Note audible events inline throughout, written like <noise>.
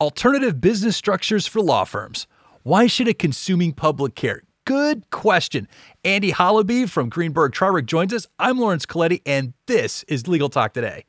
Alternative business structures for law firms. Why should a consuming public care? Good question. Andy Halaby from Greenberg Traurig joins us. I'm Lawrence Colletti, and this is Legal Talk Today.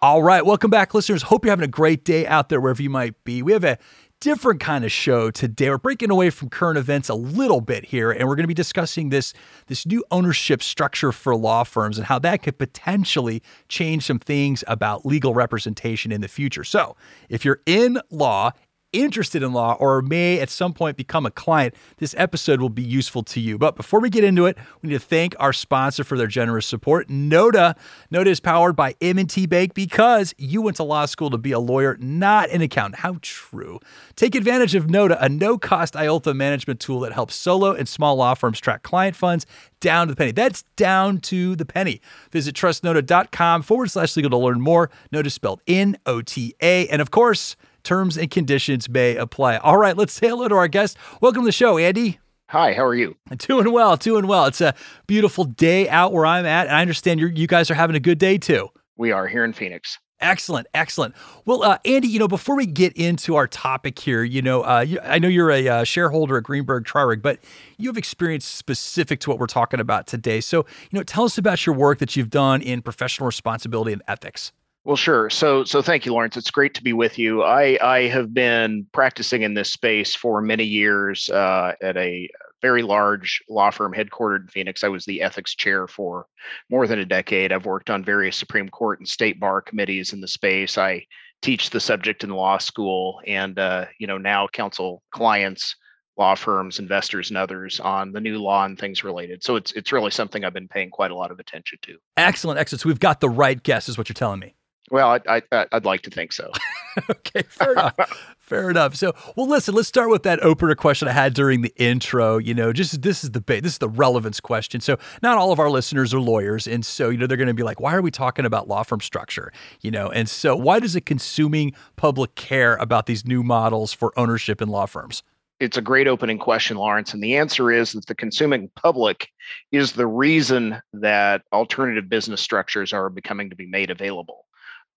All right, welcome back, listeners. Hope you're having a great day out there wherever you might be. We have a different kind of show today. We're breaking away from current events a little bit here, and we're going to be discussing this this new ownership structure for law firms and how that could potentially change some things about legal representation in the future. So, if you're in law interested in law or may at some point become a client, this episode will be useful to you. But before we get into it, we need to thank our sponsor for their generous support, Nota. Nota is powered by M&T Bank because you went to law school to be a lawyer, not an accountant. How true. Take advantage of Nota, a no-cost IOLTA management tool that helps solo and small law firms track client funds down to the penny. That's down to the penny. Visit trustnota.com forward slash legal to learn more. Nota spelled N-O-T-A. And of course, Terms and conditions may apply. All right, let's say hello to our guest. Welcome to the show, Andy. Hi, how are you? Doing well, doing well. It's a beautiful day out where I'm at, and I understand you you guys are having a good day too. We are here in Phoenix. Excellent, excellent. Well, uh, Andy, you know, before we get into our topic here, you know, uh, you, I know you're a uh, shareholder at Greenberg Traurig, but you have experience specific to what we're talking about today. So, you know, tell us about your work that you've done in professional responsibility and ethics. Well, sure. So, so thank you, Lawrence. It's great to be with you. I I have been practicing in this space for many years uh, at a very large law firm headquartered in Phoenix. I was the ethics chair for more than a decade. I've worked on various Supreme Court and state bar committees in the space. I teach the subject in law school, and uh, you know now counsel clients, law firms, investors, and others on the new law and things related. So it's it's really something I've been paying quite a lot of attention to. Excellent, excellent. So we've got the right guess, is what you're telling me. Well, I, I, would like to think so. <laughs> okay, fair enough. Fair enough. So, well, listen. Let's start with that opener question I had during the intro. You know, just this is the this is the relevance question. So, not all of our listeners are lawyers, and so you know they're going to be like, "Why are we talking about law firm structure?" You know, and so why does a consuming public care about these new models for ownership in law firms? It's a great opening question, Lawrence, and the answer is that the consuming public is the reason that alternative business structures are becoming to be made available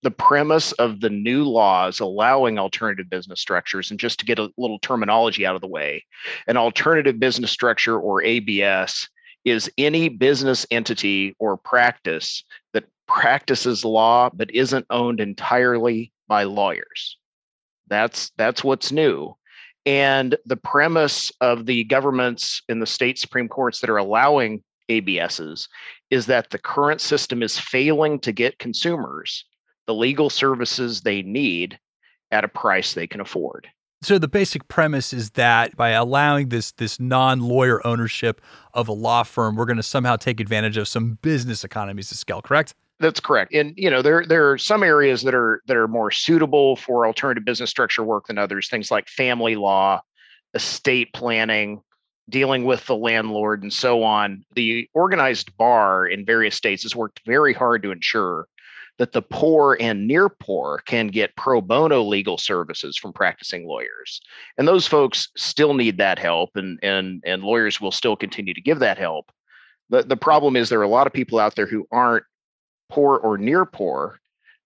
the premise of the new laws allowing alternative business structures, and just to get a little terminology out of the way, an alternative business structure or ABS is any business entity or practice that practices law but isn't owned entirely by lawyers. That's that's what's new. And the premise of the governments in the state Supreme Courts that are allowing ABSs is that the current system is failing to get consumers the legal services they need at a price they can afford. So the basic premise is that by allowing this this non-lawyer ownership of a law firm, we're going to somehow take advantage of some business economies of scale, correct? That's correct. And you know, there there are some areas that are that are more suitable for alternative business structure work than others, things like family law, estate planning, dealing with the landlord and so on. The organized bar in various states has worked very hard to ensure that the poor and near poor can get pro bono legal services from practicing lawyers. And those folks still need that help, and, and, and lawyers will still continue to give that help. The, the problem is there are a lot of people out there who aren't poor or near poor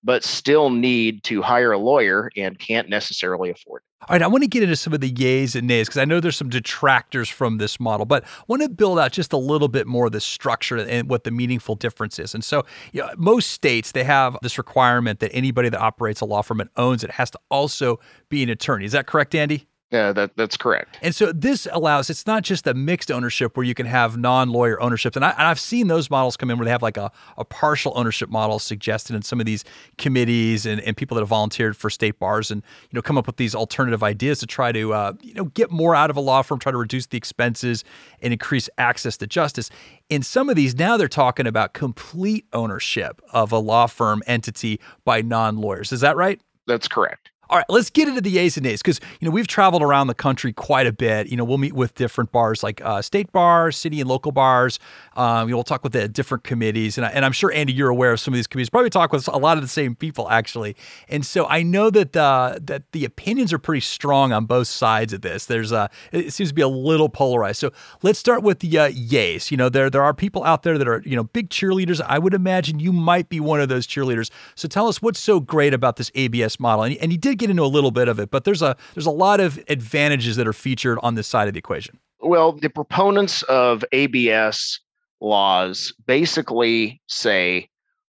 but still need to hire a lawyer and can't necessarily afford it. All right, I want to get into some of the yays and nays because I know there's some detractors from this model, but I want to build out just a little bit more the structure and what the meaningful difference is. And so, you know, most states they have this requirement that anybody that operates a law firm and owns it has to also be an attorney. Is that correct, Andy? Yeah, that, that's correct. And so this allows it's not just a mixed ownership where you can have non-lawyer ownerships. And, I, and I've seen those models come in where they have like a, a partial ownership model suggested in some of these committees and, and people that have volunteered for state bars and you know come up with these alternative ideas to try to uh, you know get more out of a law firm, try to reduce the expenses and increase access to justice. In some of these now they're talking about complete ownership of a law firm entity by non-lawyers. Is that right? That's correct. All right, let's get into the A's and A's because you know we've traveled around the country quite a bit. You know, we'll meet with different bars like uh, state bars, city and local bars. Um, you know, we'll talk with the different committees, and, I, and I'm sure Andy, you're aware of some of these committees. Probably talk with a lot of the same people actually, and so I know that the that the opinions are pretty strong on both sides of this. There's a it seems to be a little polarized. So let's start with the uh, yays. You know, there there are people out there that are you know big cheerleaders. I would imagine you might be one of those cheerleaders. So tell us what's so great about this ABS model, and, and you did get into a little bit of it, but there's a there's a lot of advantages that are featured on this side of the equation. Well, the proponents of ABS laws basically say,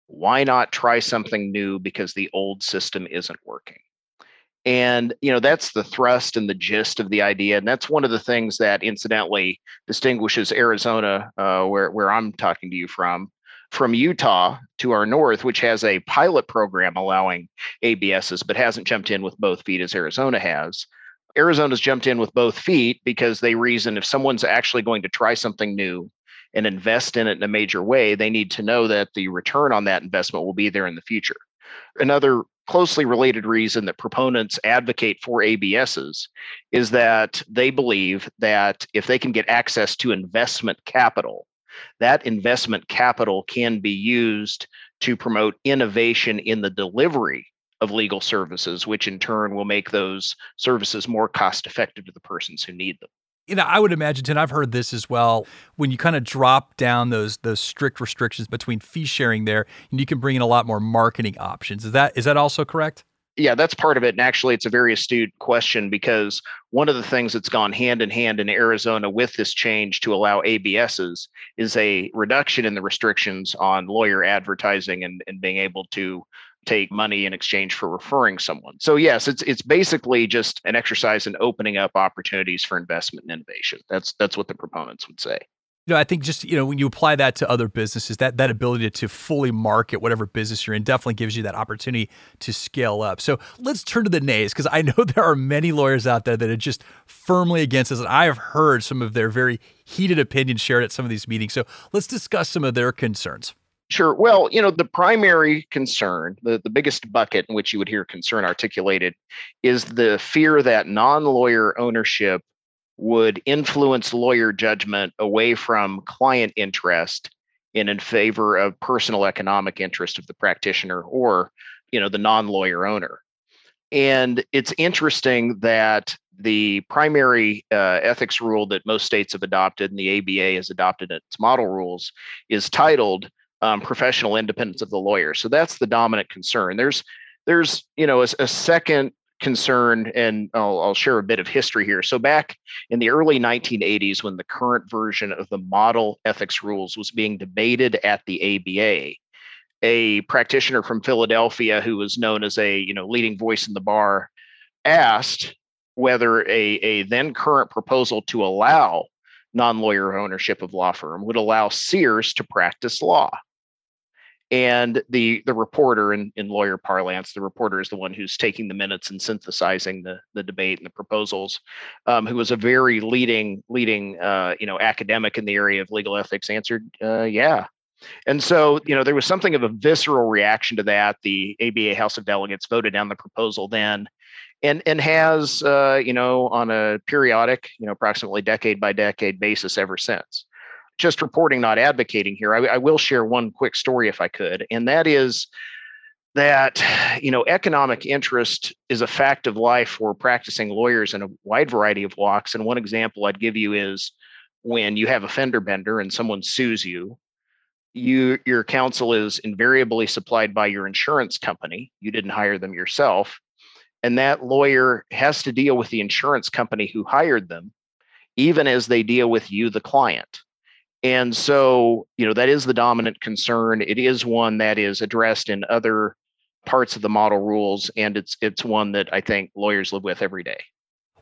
why not try something new because the old system isn't working? And you know that's the thrust and the gist of the idea, and that's one of the things that, incidentally, distinguishes Arizona, uh, where where I'm talking to you from, from Utah to our north, which has a pilot program allowing ABSs, but hasn't jumped in with both feet as Arizona has. Arizona's jumped in with both feet because they reason if someone's actually going to try something new and invest in it in a major way, they need to know that the return on that investment will be there in the future. Another closely related reason that proponents advocate for ABSs is that they believe that if they can get access to investment capital, that investment capital can be used to promote innovation in the delivery of legal services, which in turn will make those services more cost effective to the persons who need them. You know, I would imagine, and I've heard this as well. When you kind of drop down those those strict restrictions between fee sharing there, and you can bring in a lot more marketing options. Is that is that also correct? Yeah, that's part of it. And actually, it's a very astute question because one of the things that's gone hand in hand in Arizona with this change to allow ABSs is a reduction in the restrictions on lawyer advertising and, and being able to take money in exchange for referring someone. So yes, it's it's basically just an exercise in opening up opportunities for investment and innovation. That's that's what the proponents would say you know, I think just you know when you apply that to other businesses, that that ability to fully market whatever business you're in definitely gives you that opportunity to scale up. So let's turn to the nays because I <laughs> know there are many lawyers out there that are just firmly against this, and I have heard some of their very heated opinions shared at some of these meetings. So let's discuss some of their concerns. Sure. Well, you know, the primary concern, the, the biggest bucket in which you would hear concern articulated is the fear that non lawyer ownership would influence lawyer judgment away from client interest and in favor of personal economic interest of the practitioner or you know the non-lawyer owner. And it's interesting that the primary uh, ethics rule that most states have adopted and the aba has adopted its model rules is titled um, professional independence of the lawyer. So that's the dominant concern. There's there's you know a, a second concerned, and I'll, I'll, share a bit of history here. So, back in the early 1980s, when the current version of the model ethics rules was being debated at the ABA, a practitioner from Philadelphia who was known as a you know leading voice in the bar asked whether a, a then current proposal to allow non-lawyer ownership of law firm would allow Sears to practice law and the the reporter in, in lawyer parlance the reporter is the one who's taking the minutes and synthesizing the the debate and the proposals um, who was a very leading leading uh, you know academic in the area of legal ethics answered uh, yeah. And so you know there was something of a visceral reaction to that. The aba house of delegates voted down the proposal then and and has uh, you know on a periodic you know approximately decade by decade basis ever since just reporting, not advocating here. I, I will share one quick story if I could, and that is that you know economic interest is a fact of life for practicing lawyers in a wide variety of walks and one example i'd give you is when you have a fender bender and someone sues you you your counsel is invariably supplied by your insurance company you didn't hire them yourself and that lawyer has to deal with the insurance company who hired them even as they deal with you the client and so, you know, that is the dominant concern. It is one that is addressed in other parts of the model rules, and it's it's one that I think lawyers live with every day.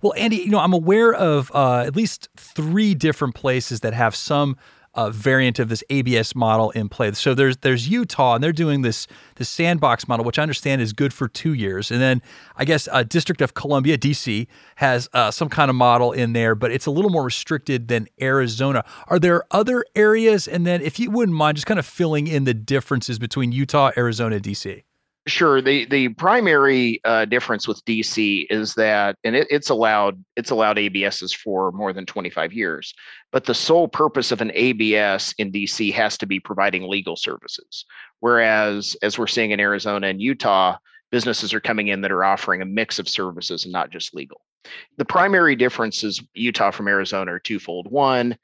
Well, Andy, you know, I'm aware of uh, at least three different places that have some uh, variant of this ABS model in play. So there's there's Utah, and they're doing this this sandbox model, which I understand is good for two years. And then I guess uh, District of Columbia, DC, has uh, some kind of model in there, but it's a little more restricted than Arizona. Are there other areas? And then, if you wouldn't mind, just kind of filling in the differences between Utah, Arizona, DC. Sure. The the primary uh, difference with DC is that, and it, it's allowed it's allowed ABSs for more than 25 years, but the sole purpose of an ABS in DC has to be providing legal services. Whereas, as we're seeing in Arizona and Utah, businesses are coming in that are offering a mix of services and not just legal. The primary differences Utah from Arizona are twofold. One,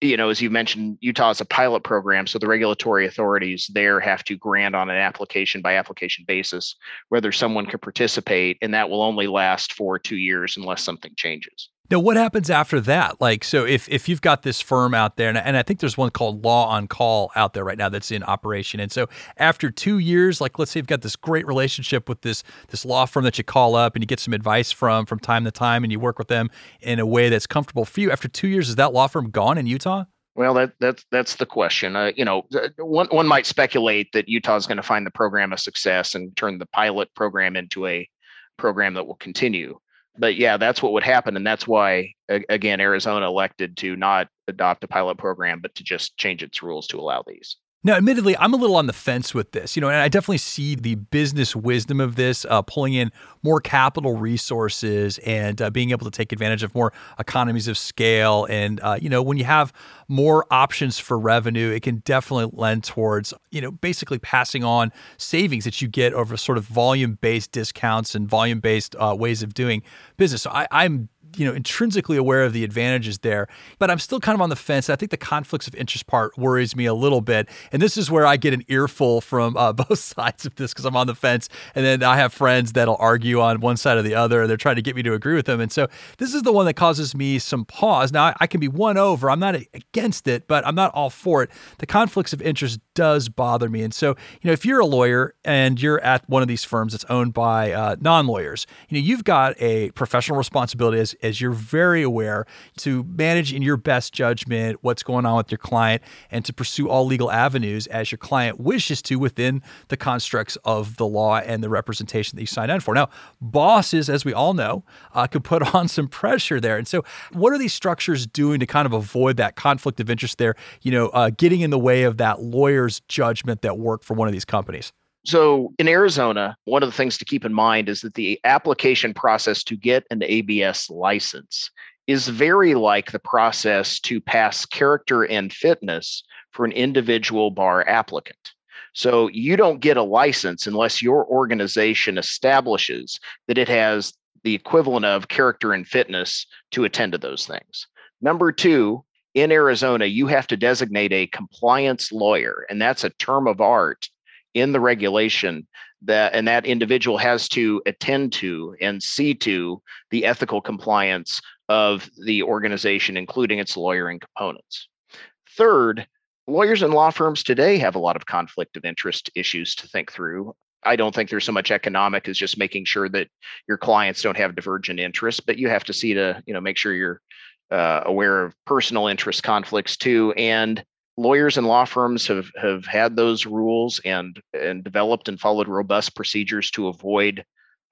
you know, as you mentioned, Utah is a pilot program, so the regulatory authorities there have to grant on an application by application basis whether someone can participate, and that will only last for two years unless something changes. Now, what happens after that? Like, so if if you've got this firm out there, and, and I think there's one called Law on Call out there right now that's in operation, and so after two years, like let's say you've got this great relationship with this this law firm that you call up and you get some advice from from time to time, and you work with them in a way that's comfortable for you. After two years, is that law firm gone in Utah? Well, that that's that's the question. Uh, you know, one one might speculate that Utah is going to find the program a success and turn the pilot program into a program that will continue but yeah, that's what would happen, and that's why again Arizona elected to not adopt a pilot program, but to just change its rules to allow these. Now, admittedly, I'm a little on the fence with this, you know, and I definitely see the business wisdom of this, uh, pulling in more capital resources and uh, being able to take advantage of more economies of scale. And, uh, you know, when you have more options for revenue, it can definitely lend towards, you know, basically passing on savings that you get over sort of volume based discounts and volume based uh, ways of doing business. So I, I'm you know intrinsically aware of the advantages there, but I'm still kind of on the fence. I think the conflicts of interest part worries me a little bit, and this is where I get an earful from uh, <laughs> both sides of this because I'm on the fence, and then I have friends that'll argue on one side or the other, they're trying to get me to agree with them, and so this is the one that causes me some pause. Now I, I can be won over. I'm not against it, but I'm not all for it. The conflicts of interest does bother me, and so you know if you're a lawyer and you're at one of these firms that's owned by uh, non-lawyers, you know you've got a professional responsibility as as you're very aware to manage in your best judgment what's going on with your client and to pursue all legal avenues as your client wishes to within the constructs of the law and the representation that you signed on for. Now, bosses, as we all know, uh, could put <laughs> on some pressure there. And so, what are these structures doing to kind of avoid that conflict of interest there, you know, uh, getting in the way of that lawyer's judgment that worked for one of these companies? So in Arizona, one of the things to keep in mind is that the application process to get an ABS license is very like the process to pass character and fitness for an individual bar applicant. So you don't get a license unless your organization establishes that it has the equivalent of character and fitness to attend to those things. Number two, in Arizona, you have to designate a compliance lawyer, and that's a term of art in the regulation that and that individual has to attend to and see to the ethical compliance of the organization including its lawyering components. Third lawyers and law firms today have a lot of conflict of interest issues to think through. I don't think there's so much economic as just making sure that your clients don't have divergent interests but you have to see to you know make sure you're uh, aware of personal interest conflicts too and lawyers and law firms have have had those rules and and developed and followed robust procedures to avoid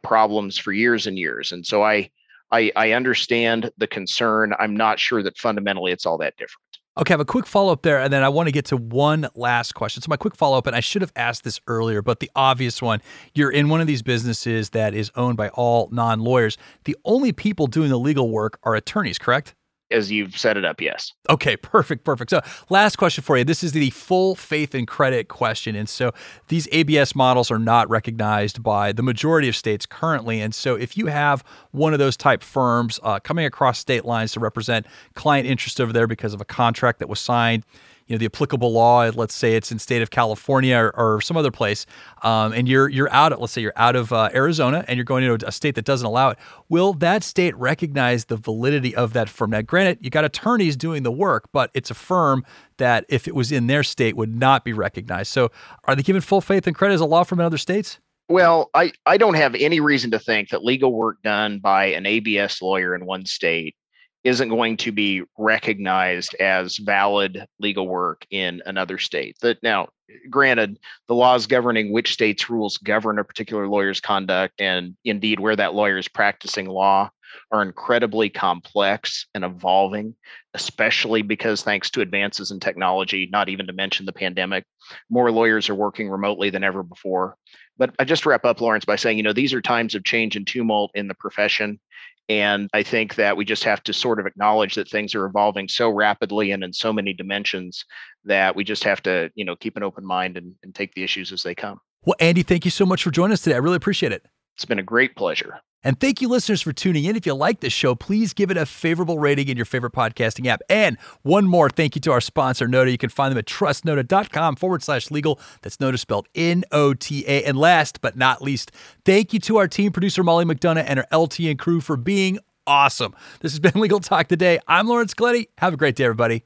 problems for years and years and so i i, I understand the concern i'm not sure that fundamentally it's all that different Okay, I have a quick follow up there, and then I want to get to one last question. So, my quick follow up, and I should have asked this earlier, but the obvious one you're in one of these businesses that is owned by all non lawyers. The only people doing the legal work are attorneys, correct? As you've set it up, yes. Okay, perfect, perfect. So, last question for you. This is the full faith and credit question. And so, these ABS models are not recognized by the majority of states currently. And so, if you have one of those type firms uh, coming across state lines to represent client interest over there because of a contract that was signed, you know the applicable law. Let's say it's in state of California or, or some other place, um, and you're you're out. Of, let's say you're out of uh, Arizona and you're going into a state that doesn't allow it. Will that state recognize the validity of that firm? Now, granted, you got attorneys doing the work, but it's a firm that, if it was in their state, would not be recognized. So, are they given full faith and credit as a law firm in other states? Well, I, I don't have any reason to think that legal work done by an ABS lawyer in one state isn't going to be recognized as valid legal work in another state. That now, granted, the laws governing which state's rules govern a particular lawyer's conduct and indeed where that lawyer is practicing law are incredibly complex and evolving, especially because thanks to advances in technology, not even to mention the pandemic, more lawyers are working remotely than ever before. But I just wrap up, Lawrence, by saying, you know, these are times of change and tumult in the profession. And I think that we just have to sort of acknowledge that things are evolving so rapidly and in so many dimensions that we just have to, you know, keep an open mind and, and take the issues as they come. Well, Andy, thank you so much for joining us today. I really appreciate it. It's been a great pleasure. And thank you, listeners, for tuning in. If you like this show, please give it a favorable rating in your favorite podcasting app. And one more thank you to our sponsor, Nota. You can find them at trustnota.com forward slash legal. That's Nota spelled N O T A. And last but not least, thank you to our team producer, Molly McDonough, and our LTN crew for being awesome. This has been <laughs> Legal Talk today. I'm Lawrence Glenny. Have a great day, everybody.